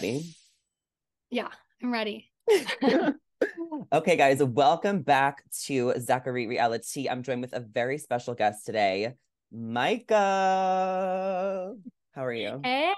ready? Yeah, I'm ready. okay, guys, welcome back to Zachary Reality. I'm joined with a very special guest today, Micah. How are you? Hey,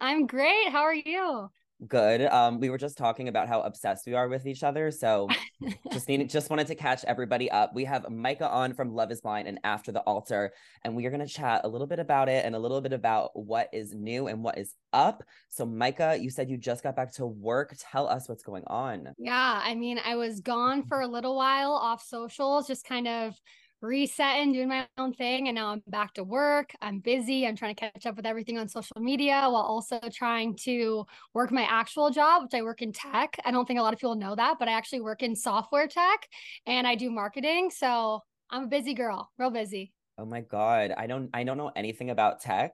I'm great. How are you? Good. Um, we were just talking about how obsessed we are with each other. So just needed just wanted to catch everybody up. We have Micah on from Love is Blind and After the Altar, and we are gonna chat a little bit about it and a little bit about what is new and what is up. So Micah, you said you just got back to work. Tell us what's going on. Yeah, I mean, I was gone for a little while off socials, just kind of resetting, doing my own thing. And now I'm back to work. I'm busy. I'm trying to catch up with everything on social media while also trying to work my actual job, which I work in tech. I don't think a lot of people know that, but I actually work in software tech and I do marketing. So I'm a busy girl, real busy. Oh my God. I don't I don't know anything about tech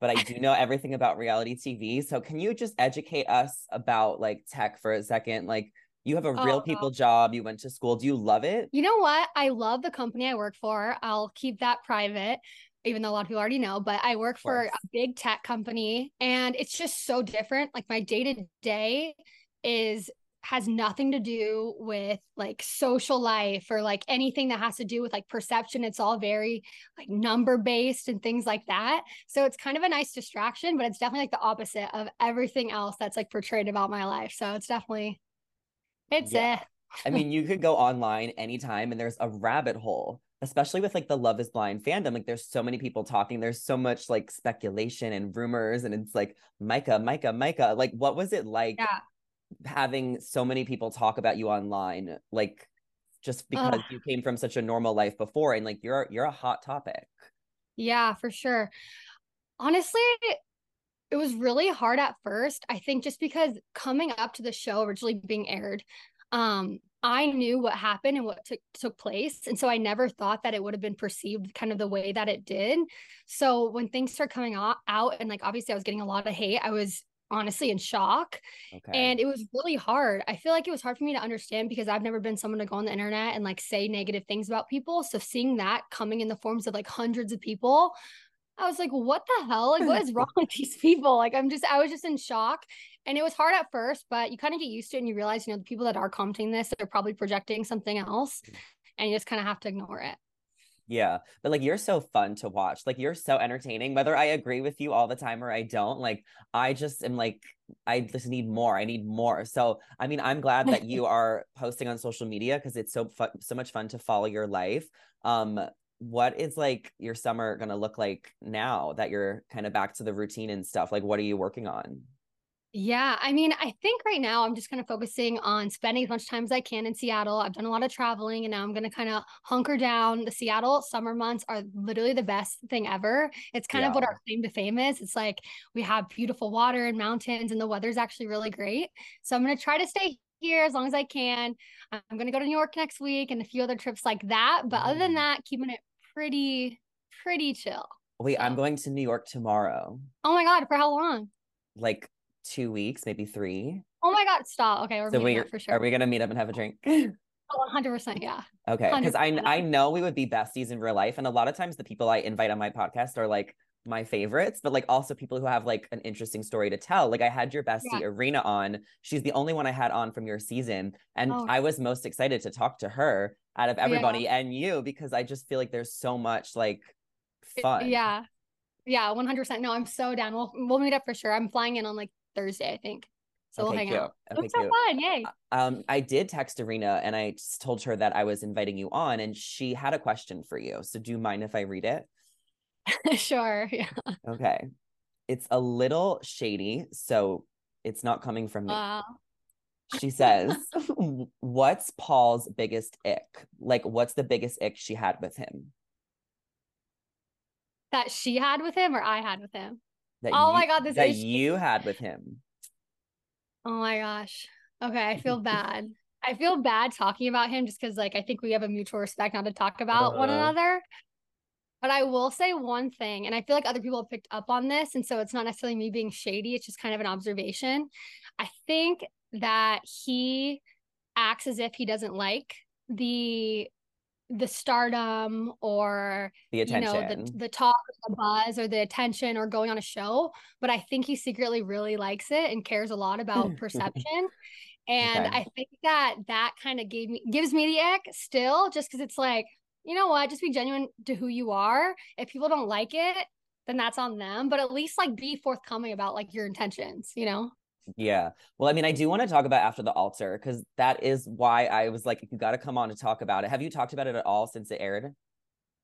but I do know everything about reality TV. So can you just educate us about like tech for a second? Like you have a real oh, people job. You went to school. Do you love it? You know what? I love the company I work for. I'll keep that private, even though a lot of people already know, but I work for a big tech company and it's just so different. Like my day to day is has nothing to do with like social life or like anything that has to do with like perception. It's all very like number based and things like that. So it's kind of a nice distraction, but it's definitely like the opposite of everything else that's like portrayed about my life. So it's definitely it's yeah. Eh. I mean, you could go online anytime and there's a rabbit hole, especially with like the Love is Blind fandom. Like, there's so many people talking. There's so much like speculation and rumors. And it's like, Micah, Micah, Micah. Like, what was it like yeah. having so many people talk about you online? Like, just because Ugh. you came from such a normal life before and like you're you're a hot topic. Yeah, for sure. Honestly, it was really hard at first. I think just because coming up to the show originally being aired, um, I knew what happened and what took took place, and so I never thought that it would have been perceived kind of the way that it did. So when things started coming out, out and like obviously I was getting a lot of hate, I was honestly in shock. Okay. And it was really hard. I feel like it was hard for me to understand because I've never been someone to go on the internet and like say negative things about people. So seeing that coming in the forms of like hundreds of people I was like, what the hell? Like, what is wrong with these people? Like, I'm just, I was just in shock. And it was hard at first, but you kind of get used to it and you realize, you know, the people that are commenting this, they're probably projecting something else. Mm. And you just kind of have to ignore it. Yeah. But like, you're so fun to watch. Like, you're so entertaining, whether I agree with you all the time or I don't. Like, I just am like, I just need more. I need more. So, I mean, I'm glad that you are posting on social media because it's so fun, so much fun to follow your life. Um, what is like your summer going to look like now that you're kind of back to the routine and stuff? Like, what are you working on? Yeah, I mean, I think right now I'm just kind of focusing on spending as much time as I can in Seattle. I've done a lot of traveling and now I'm going to kind of hunker down. The Seattle summer months are literally the best thing ever. It's kind yeah. of what our claim to fame is. It's like we have beautiful water and mountains and the weather's actually really great. So I'm going to try to stay here as long as I can. I'm going to go to New York next week and a few other trips like that. But other than mm. that, keeping it pretty pretty chill. Wait, so. I'm going to New York tomorrow. Oh my god, for how long? Like two weeks, maybe three. Oh my god, stop. Okay, we're so we for sure. Are we gonna meet up and have a drink? Oh, 100%. Yeah. Okay. Because I I know we would be besties in real life. And a lot of times the people I invite on my podcast are like my favorites, but like also people who have like an interesting story to tell. Like I had your bestie yeah. Irina on. She's the only one I had on from your season. And oh. I was most excited to talk to her out of everybody yeah. and you because I just feel like there's so much like fun. Yeah. Yeah, 100%. No, I'm so down. We'll we'll meet up for sure. I'm flying in on like Thursday, I think. So okay, we'll hang cute. out. Okay, it's so fun. Yay. Um, I did text Irina and I just told her that I was inviting you on and she had a question for you. So do you mind if I read it? sure. Yeah. Okay. It's a little shady, so it's not coming from me. Wow. She says, What's Paul's biggest ick? Like, what's the biggest ick she had with him? That she had with him or I had with him? That oh you, my God, this that you had with him. Oh my gosh. Okay, I feel bad. I feel bad talking about him just because, like, I think we have a mutual respect not to talk about uh, one uh-huh. another. But I will say one thing, and I feel like other people have picked up on this. And so it's not necessarily me being shady, it's just kind of an observation. I think that he acts as if he doesn't like the the stardom or the attention, you know, the, the talk, the buzz, or the attention, or going on a show. But I think he secretly really likes it and cares a lot about perception. And okay. I think that that kind of gave me gives me the ick still, just because it's like, you know what, just be genuine to who you are. If people don't like it, then that's on them. But at least like be forthcoming about like your intentions, you know? Yeah. Well, I mean, I do want to talk about after the altar because that is why I was like, you got to come on to talk about it. Have you talked about it at all since it aired?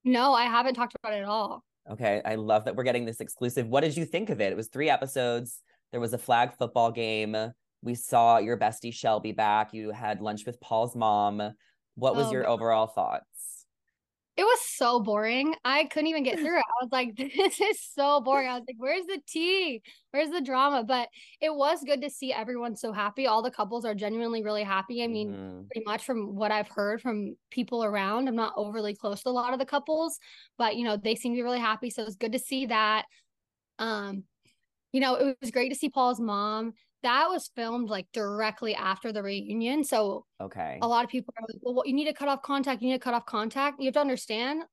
No, I haven't talked about it at all. Okay. I love that we're getting this exclusive. What did you think of it? It was three episodes. There was a flag football game. We saw your bestie Shelby back. You had lunch with Paul's mom. What was oh, your overall thoughts? It was so boring. I couldn't even get through it. I was like, this is so boring. I was like, where's the tea? Where's the drama? But it was good to see everyone so happy. All the couples are genuinely really happy. I mean, mm. pretty much from what I've heard from people around, I'm not overly close to a lot of the couples, but you know, they seem to be really happy. So it was good to see that. Um, you know, it was great to see Paul's mom that was filmed like directly after the reunion. So okay, a lot of people are like, "Well, you need to cut off contact. You need to cut off contact." You have to understand,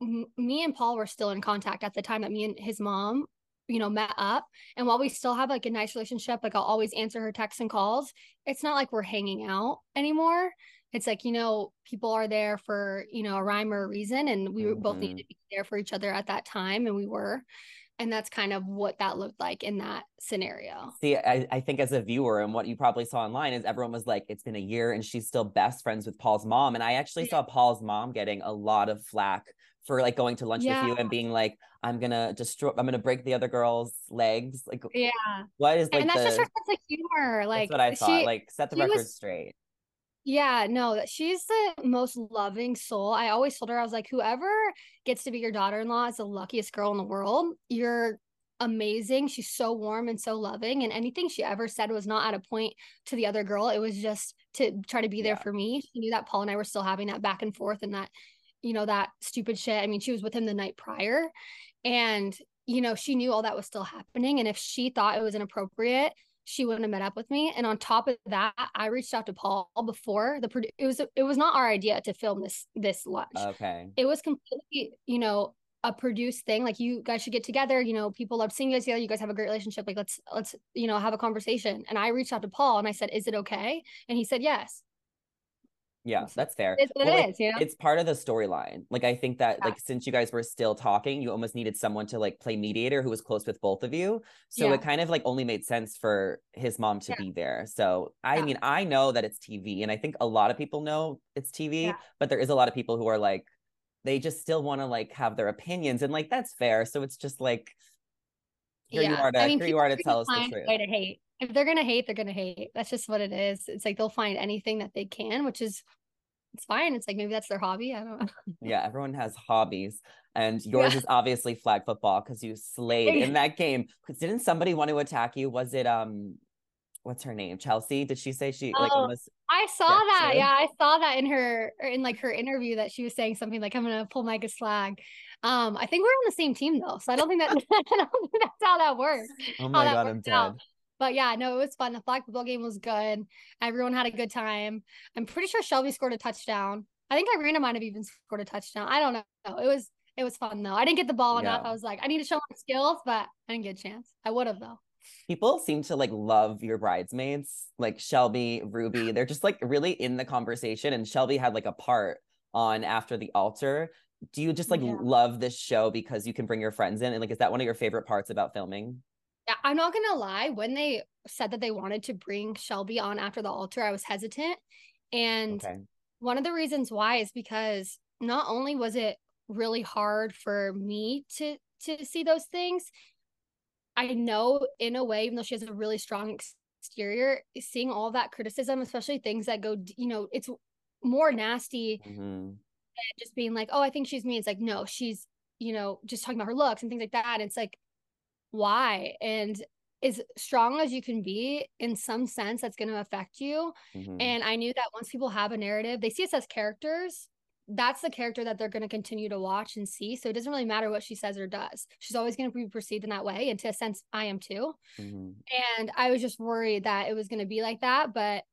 m- me and Paul were still in contact at the time that me and his mom, you know, met up. And while we still have like a nice relationship, like I'll always answer her texts and calls. It's not like we're hanging out anymore. It's like you know, people are there for you know a rhyme or a reason, and we mm-hmm. both need to be there for each other at that time, and we were and that's kind of what that looked like in that scenario. See I, I think as a viewer and what you probably saw online is everyone was like it's been a year and she's still best friends with paul's mom. And i actually yeah. saw paul's mom getting a lot of flack for like going to lunch yeah. with you and being like i'm gonna destroy i'm gonna break the other girl's legs. Like yeah. what is like and that's the, just her sense of humor like that's what i thought she, like set the record was, straight yeah, no, she's the most loving soul. I always told her, I was like, whoever gets to be your daughter in law is the luckiest girl in the world. You're amazing. She's so warm and so loving. And anything she ever said was not at a point to the other girl. It was just to try to be there yeah. for me. She knew that Paul and I were still having that back and forth and that, you know, that stupid shit. I mean, she was with him the night prior. And, you know, she knew all that was still happening. And if she thought it was inappropriate, she wouldn't have met up with me. And on top of that, I reached out to Paul before the it was it was not our idea to film this this lunch. Okay. It was completely, you know, a produced thing. Like you guys should get together. You know, people love seeing you guys together. You guys have a great relationship. Like let's let's you know have a conversation. And I reached out to Paul and I said, "Is it okay?" And he said, "Yes." Yeah, that's fair. It's what well, it like, is, you know? It's part of the storyline. Like I think that yeah. like since you guys were still talking, you almost needed someone to like play mediator who was close with both of you. So yeah. it kind of like only made sense for his mom to yeah. be there. So I mean, I know that it's TV and I think a lot of people know it's TV, but there is a lot of people who are like they just still want to like have their opinions and like that's fair. So it's just like here you are to I mean, here you are to tell us the truth. Way to hate if they're gonna hate, they're gonna hate. That's just what it is. It's like they'll find anything that they can, which is it's fine. It's like maybe that's their hobby. I don't know. Yeah, everyone has hobbies. And yours yeah. is obviously flag football because you slayed in that game. Didn't somebody want to attack you? Was it um what's her name? Chelsea? Did she say she like oh, almost I saw that. Yeah, I saw that in her in like her interview that she was saying something like I'm gonna pull Micah's flag. Um, I think we're on the same team though, so I don't think that I don't think that's how that works. Oh my god, I'm dead. Out. But yeah, no, it was fun. The flag football game was good. Everyone had a good time. I'm pretty sure Shelby scored a touchdown. I think Irina might have even scored a touchdown. I don't know. It was it was fun though. I didn't get the ball yeah. enough. I was like, I need to show my skills, but I didn't get a chance. I would have though. People seem to like love your bridesmaids, like Shelby, Ruby. They're just like really in the conversation. And Shelby had like a part on after the altar. Do you just like yeah. love this show because you can bring your friends in? And like, is that one of your favorite parts about filming? I'm not gonna lie, when they said that they wanted to bring Shelby on after the altar, I was hesitant. And okay. one of the reasons why is because not only was it really hard for me to to see those things, I know in a way, even though she has a really strong exterior, seeing all that criticism, especially things that go, you know, it's more nasty mm-hmm. just being like, oh, I think she's me. It's like, no, she's, you know, just talking about her looks and things like that. And it's like, why and as strong as you can be in some sense that's going to affect you mm-hmm. and i knew that once people have a narrative they see us as characters that's the character that they're going to continue to watch and see so it doesn't really matter what she says or does she's always going to be perceived in that way and to a sense i am too mm-hmm. and i was just worried that it was going to be like that but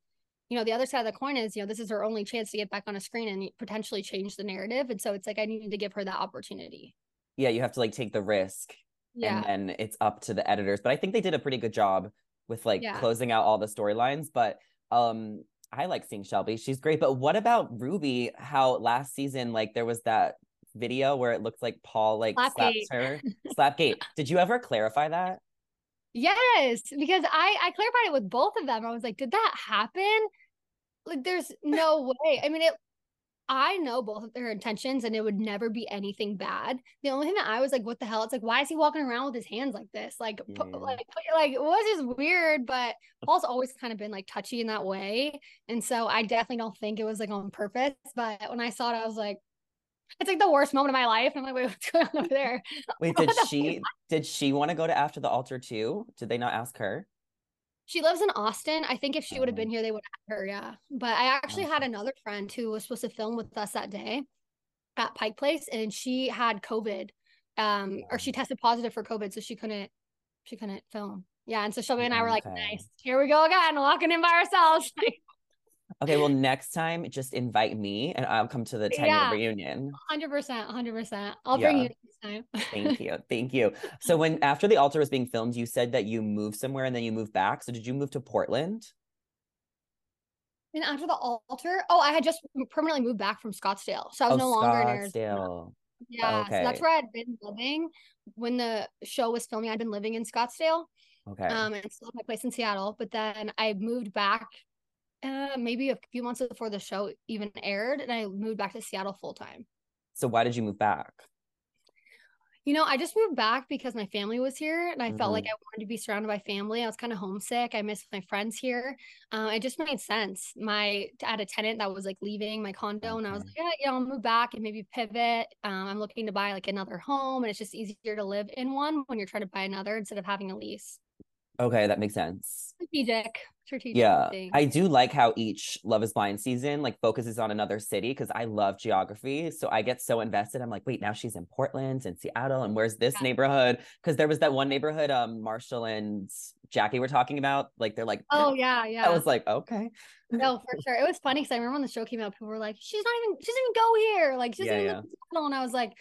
you know, the other side of the coin is, you know, this is her only chance to get back on a screen and potentially change the narrative. And so it's like I needed to give her that opportunity. Yeah, you have to like take the risk. Yeah. And then it's up to the editors. But I think they did a pretty good job with like yeah. closing out all the storylines. But um I like seeing Shelby. She's great. But what about Ruby? How last season, like there was that video where it looked like Paul like Slapgate. slaps her. Slapgate. Did you ever clarify that? Yes, because I I clarified it with both of them. I was like, did that happen? Like, there's no way. I mean, it. I know both of their intentions, and it would never be anything bad. The only thing that I was like, what the hell? It's like, why is he walking around with his hands like this? Like, mm. put, like, like, it was just weird. But Paul's always kind of been like touchy in that way, and so I definitely don't think it was like on purpose. But when I saw it, I was like, it's like the worst moment of my life. And I'm like, wait, what's going on over there? Wait, did she did she want to go to after the altar too? Did they not ask her? She lives in Austin. I think if she would have been here, they would have her. Yeah. But I actually had another friend who was supposed to film with us that day at Pike Place, and she had COVID, um, or she tested positive for COVID, so she couldn't she couldn't film. Yeah. And so Shelby and I were like, nice, here we go again, walking in by ourselves. Okay, well, next time just invite me and I'll come to the 10 yeah, year reunion. 100%. 100%. I'll yeah. bring you next time. Thank you. Thank you. So, when after the altar was being filmed, you said that you moved somewhere and then you moved back. So, did you move to Portland? And after the altar, oh, I had just permanently moved back from Scottsdale. So, I was oh, no longer in Arizona. Yeah. Okay. So, that's where I'd been living when the show was filming. I'd been living in Scottsdale. Okay. Um, and still my place in Seattle. But then I moved back uh, maybe a few months before the show even aired, and I moved back to Seattle full time. So why did you move back? You know, I just moved back because my family was here, and I mm-hmm. felt like mm-hmm. I wanted to be surrounded by family. I was kind of homesick. I missed my friends here. Uh, it just made sense. My I had a tenant that was like leaving my condo, okay. and I was like, yeah, yeah, I'll move back and maybe pivot. Um, I'm looking to buy like another home, and it's just easier to live in one when you're trying to buy another instead of having a lease. Okay, that makes sense. Strategic. Strategic. Yeah. Thing. I do like how each Love is Blind season like focuses on another city because I love geography. So I get so invested. I'm like, wait, now she's in Portland and Seattle. And where's this yeah. neighborhood? Because there was that one neighborhood um Marshall and Jackie were talking about. Like they're like, Oh yeah, yeah. I was like, okay. No, for sure. It was funny because I remember when the show came out, people were like, She's not even she doesn't even go here. Like she's yeah, yeah. and I was like,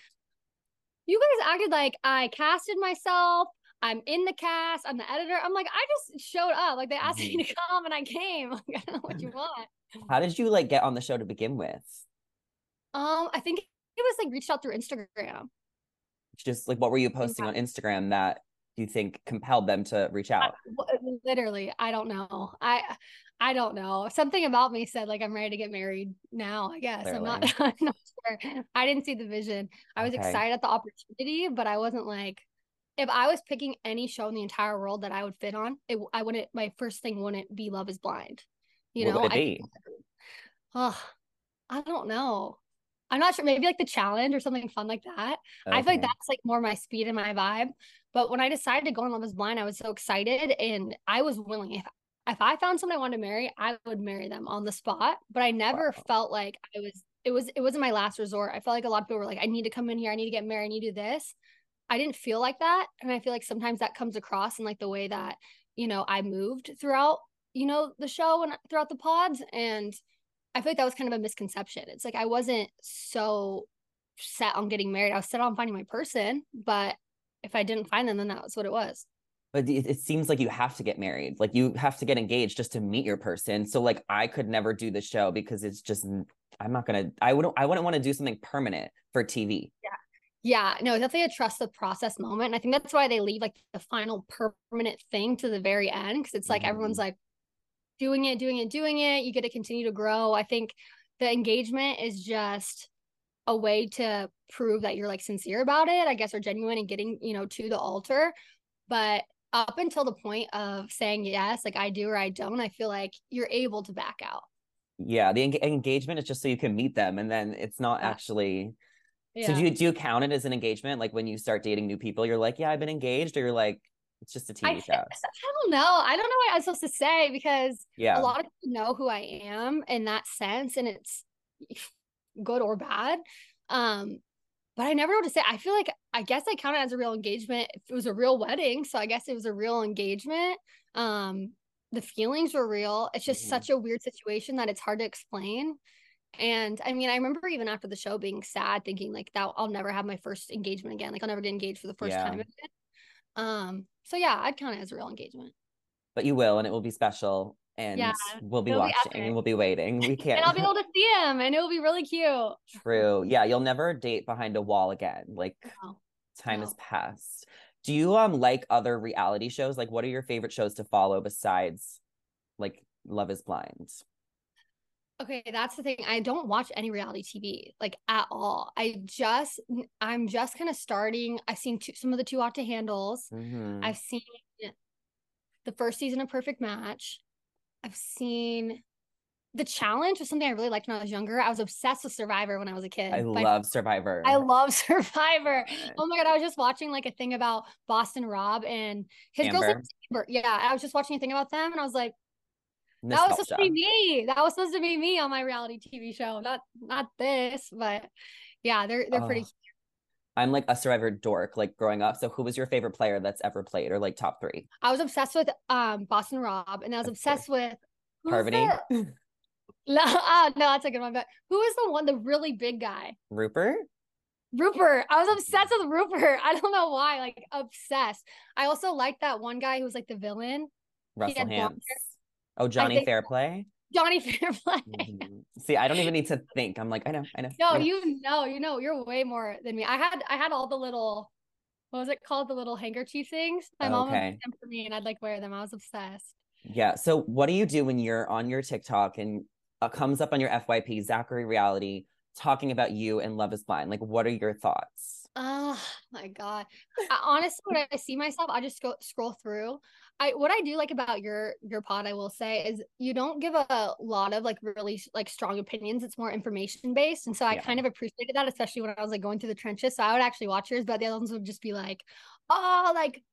you guys acted like I casted myself I'm in the cast. I'm the editor. I'm like, I just showed up. Like they asked mm-hmm. me to come and I came. Like, I don't know what you want. How did you like get on the show to begin with? Um, I think it was like reached out through Instagram. Just like what were you posting on Instagram that you think compelled them to reach out? I, literally, I don't know. I I don't know. Something about me said like I'm ready to get married now. I guess I'm not. I'm not sure. I didn't see the vision. I was okay. excited at the opportunity, but I wasn't like if I was picking any show in the entire world that I would fit on, it I wouldn't. My first thing wouldn't be Love Is Blind. You what know, would it be? I, oh, I don't know. I'm not sure. Maybe like the challenge or something fun like that. Okay. I feel like that's like more my speed and my vibe. But when I decided to go on Love Is Blind, I was so excited and I was willing. If if I found someone I wanted to marry, I would marry them on the spot. But I never wow. felt like I was. It was. It wasn't my last resort. I felt like a lot of people were like, "I need to come in here. I need to get married. I need to do this." I didn't feel like that. And I feel like sometimes that comes across in like the way that, you know, I moved throughout, you know, the show and throughout the pods. And I feel like that was kind of a misconception. It's like I wasn't so set on getting married. I was set on finding my person, but if I didn't find them, then that was what it was. But it, seems like you have to get married. Like you have to get engaged just to meet your person. So like I could never do the show because it's just I'm not gonna I wouldn't I wouldn't want to do something permanent for TV. Yeah. Yeah, no, definitely a trust the process moment. And I think that's why they leave like the final permanent thing to the very end because it's like mm-hmm. everyone's like doing it, doing it, doing it. You get to continue to grow. I think the engagement is just a way to prove that you're like sincere about it, I guess, or genuine and getting, you know, to the altar. But up until the point of saying yes, like I do or I don't, I feel like you're able to back out. Yeah, the en- engagement is just so you can meet them, and then it's not yeah. actually yeah. So do you do you count it as an engagement? Like when you start dating new people, you're like, yeah, I've been engaged, or you're like, it's just a TV I, show. I don't know. I don't know what I'm supposed to say because yeah. a lot of people know who I am in that sense, and it's good or bad. Um, but I never know what to say. I feel like I guess I count it as a real engagement if it was a real wedding. So I guess it was a real engagement. Um, the feelings were real. It's just Mhm. such a weird situation that it's hard to explain. And I mean, I remember even after the show being sad, thinking like that I'll never have my first engagement again. Like I'll never get engaged for the first Yeah. time again. Um, so yeah, I'd count it as a real engagement. But you will, and it will be special. And Yeah, we'll be it'll be watching and we'll be waiting. We can't And I'll be able to see him and it'll be really cute. True. Yeah, you'll never date behind a wall again. Like No, time has passed. Do you um like other reality shows? Like what are your favorite shows to follow besides like Love is Blind? Okay, that's the thing. I don't watch any reality TV like at all. I just I'm just kind of starting. I've seen two, some of the Too Hot to Handles. Mhm. I've seen the first season of Perfect Match. I've seen The Challenge was something I really liked when I was younger. I was obsessed with Survivor when I was a kid. I love Survivor. I love Survivor. Oh my god, I was just watching like a thing about Boston Rob and his Amber. Amber. Yeah, I was just watching a thing about them and I was like, that was supposed to be me. That was supposed to be me on my reality TV show. Not not this, but yeah, they're they're pretty Oh. I'm like a Survivor dork, like growing up. So who was your favorite player that's ever played or like top three? I was obsessed with um Boston Rob and I was Of obsessed with the- No, ah, no, that's a good one. But who is the one, the really big guy? Rupert? Rupert. I was obsessed with Rupert. I don't know why, like obsessed. I also liked that one guy who was like the villain, Russell Hantz. Oh, Johnny think- Fairplay? Johnny Fairplay. Mhm. See, I don't even need to think. I'm like, I know, I know. No, I know. you know, you know, you're way more than me. I had I had all the little what was it called? The little handkerchief things. My mom would make them for me and I'd like wear them. I was obsessed. Yeah. So, what do you do when you're on your TikTok and uh, comes up on your FYP, Zachary Reality, talking about you and Love is Blind? Like, what are your thoughts? Oh my god. I, honestly, when I see myself, I just go scroll through. I what I do like about your your pod, I will say, is you don't give a lot of like really like strong opinions. It's more information based, and so I Yeah. kind of appreciated that, especially when I was like going through the trenches. So I would actually watch yours, but the other ones would just be like, oh, like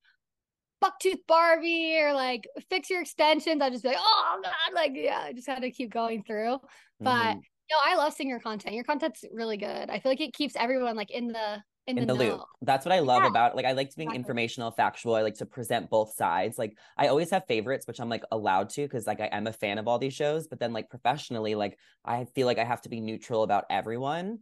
bucktooth Barbie or like fix your extensions. I'd just be like, oh god, like yeah, I just had to keep going through. But Mhm. no, I love seeing your content. Your content's really good. I feel like it keeps everyone like in the in, in the, the loop. That's what I love Yeah, about like I like to being exactly. informational, factual. I like to present both sides. Like I always have favorites, which I'm like allowed to because like I am a fan of all these shows. But then like professionally, like I feel like I have to be neutral about everyone.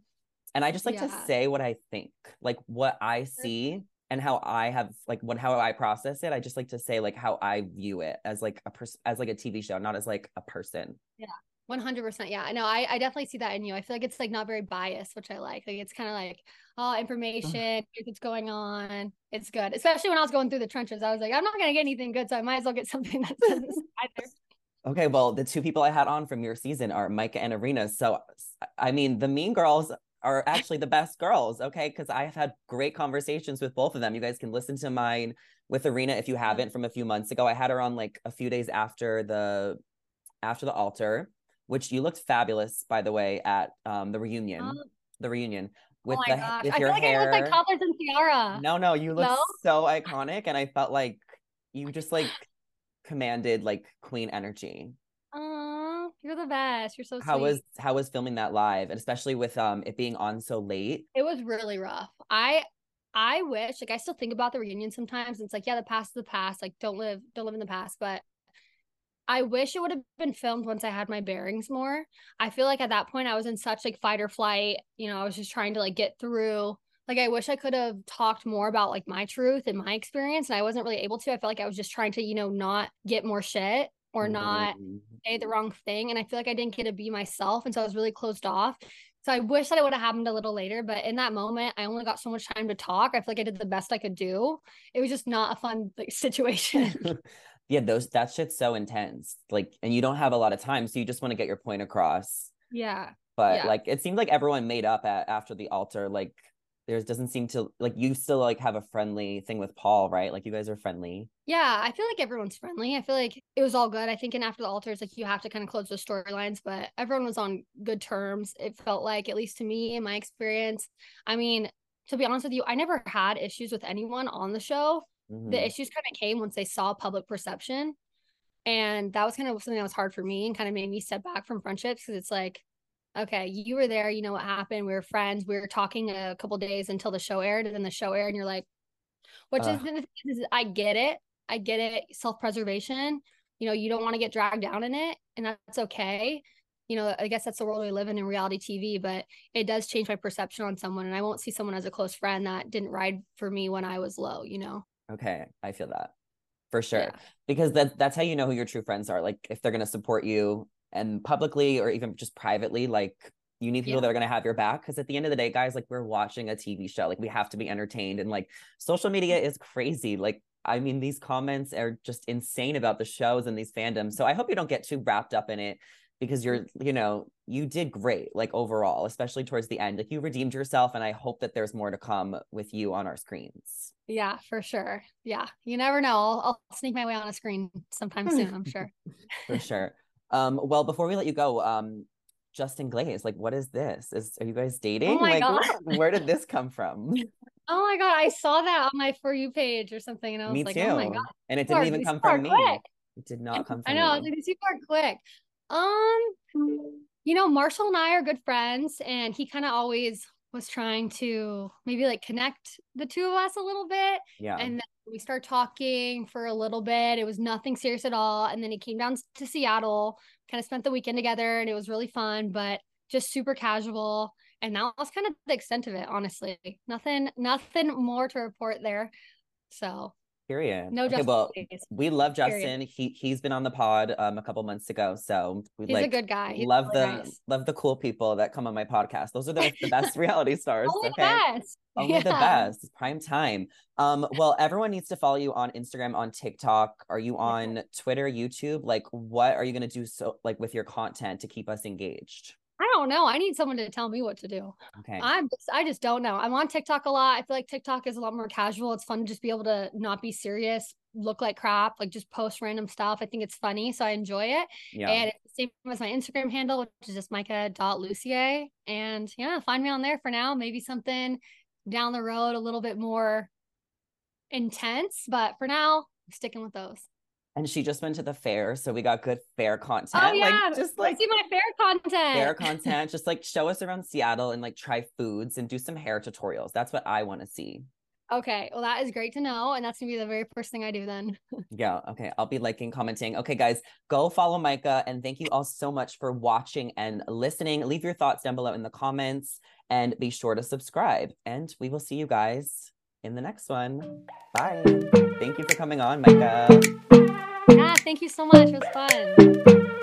And I just like to say what I think, like what I see and how I have like what how I process it. I just like to say like how I view it as like a person as like a TV show, not as like a person. Yeah. One hundred percent. Yeah, I know. I, I definitely see that in you. I feel like it's like not very biased, which I like. Like it's kind of like, oh, information, here's what's going on. It's good. Especially when I was going through the trenches. I was like, I'm not gonna get anything good, so I might as well get something that this either. Okay, well, the two people I had on from your season are Micah and Irina. So, I mean, the mean girls are actually the best girls, okay? Because I have had great conversations with both of them. You guys can listen to mine with Irina if you haven't from a few months ago. I had her on like a few days after the after the altar, which you looked fabulous, by the way, at um the reunion. Oh, the reunion oh my the gosh. with I your feel like hair. I look like Toddlers and Tiara. No, no, you look No? so iconic, and I felt like you just like commanded like queen energy. Aw, you're the best. You're so How sweet. was how was filming that live, and especially with um it being on so late? it was really rough. I I wish like I still think about the reunion sometimes. It's like, yeah, the past is the past. Like don't live don't live in the past. But I wish it would have been filmed once I had my bearings more. I feel like at that point I was in such like fight or flight. You know, I was just trying to like get through. Like I wish I could have talked more about like my truth and my experience. And I wasn't really able to. I felt like I was just trying to, you know, not get more shit or not Mhm. say the wrong thing and I feel like I didn't get to be myself and so I was really closed off. So I wish that it would have happened a little later, but in that moment I only got so much time to talk. I feel like I did the best I could do. It was just not a fun like, situation. yeah, those that shit's so intense. Like, and you don't have a lot of time, so you just want to get your point across. yeah. But Yeah. like, it seemed like everyone made up at after the altar. Like, there doesn't seem to like you still like have a friendly thing with Paul, right? Like, you guys are friendly. Yeah, I feel like everyone's friendly. I feel like it was all good. I think and after the altars, like you have to kind of close the storylines, but everyone was on good terms. It felt like, at least to me in my experience. I mean, to be honest with you, I never had issues with anyone on the show. Mhm. the issues kind of came once they saw public perception and that was kind of something that was hard for me and kind of made me step back from friendships because it's like okay you were there you know what happened we were friends we were talking a couple days until the show aired and then the show aired and you're like which is, the thing is i get it i get it self-preservation you know, you don't want to get dragged down in it, and that's okay. You know, I guess that's the world we live in in reality TV, but it does change my perception on someone. And I won't see someone as a close friend that didn't ride for me when I was low, you know? Okay. I feel that for sure. Yeah. Because that, that's how you know who your true friends are. Like if they're going to support you and publicly or even just privately, like you need people Yeah. that are going to have your back. Because at the end of the day, guys, like we're watching a TV show. Like we have to be entertained. And like social media is crazy. Like, I mean, these comments are just insane about the shows and these fandoms. So I hope you don't get too wrapped up in it because you're, you know, you did great, like overall, especially towards the end. Like you redeemed yourself. And I hope that there's more to come with you on our screens. Yeah, for sure. Yeah. You never know. I'll, I'll sneak my way on a screen sometime soon, I'm sure. for sure. Um, well, before we let you go, um, Justin Glaze, like, what is this? Is are you guys dating? Oh my like, God. where, where did this come from? Oh my God. I saw that on my For You page or something. And I was me like, too. oh my God. and it didn't even come from me. quick. It did not come from me. I know. Me. like, these people are quick. Um, you know, Marshall and I are good friends, and he kind of always was trying to maybe like connect the two of us a little bit. Yeah. And then we start talking for a little bit. It was nothing serious at all. And then he came down to Seattle, kind of spent the weekend together, and it was really fun, but just super casual. And that was kind of the extent of it, honestly. Nothing, nothing more to report there. So Period. no okay, Justin well, we love Period. Justin. He he's been on the pod um a couple months ago. So we He's like a good guy. He's love really the nice. love the cool people that come on my podcast. Those are the, the best reality stars. Only okay. the best. Only the best. It's prime time. Um, well, everyone needs to follow you on Instagram, on TikTok. Are you on Twitter, YouTube? Like, what are you gonna do so like with your content to keep us engaged? I don't know. I need someone to tell me what to do. Okay. I'm just, I just don't know. I'm on TikTok a lot. I feel like TikTok is a lot more casual. It's fun to just be able to not be serious, look like crap, like just post random stuff. I think it's funny, so I enjoy it. yeah. And it's the same as my Instagram handle, which is just Micah.Lussier. And yeah, find me on there for now. Maybe something down the road a little bit more intense, but for now, I'm sticking with those. And she just went to the fair, so we got good fair oh, content. Oh yeah, Like just like see my fair content. fair content. Just like show us around Seattle and like try foods and do some hair tutorials. That's what I want to see. Okay, well that is great to know, and that's gonna be the very first thing I do then. Yeah. Okay. I'll be liking, commenting. Okay, guys, go follow Micah. And thank you all so much for watching and listening. Leave your thoughts down below in the comments and be sure to subscribe. And we will see you guys in the next one. Bye. Thank you for coming on, Micah. Yeah, thank you so much. It was fun.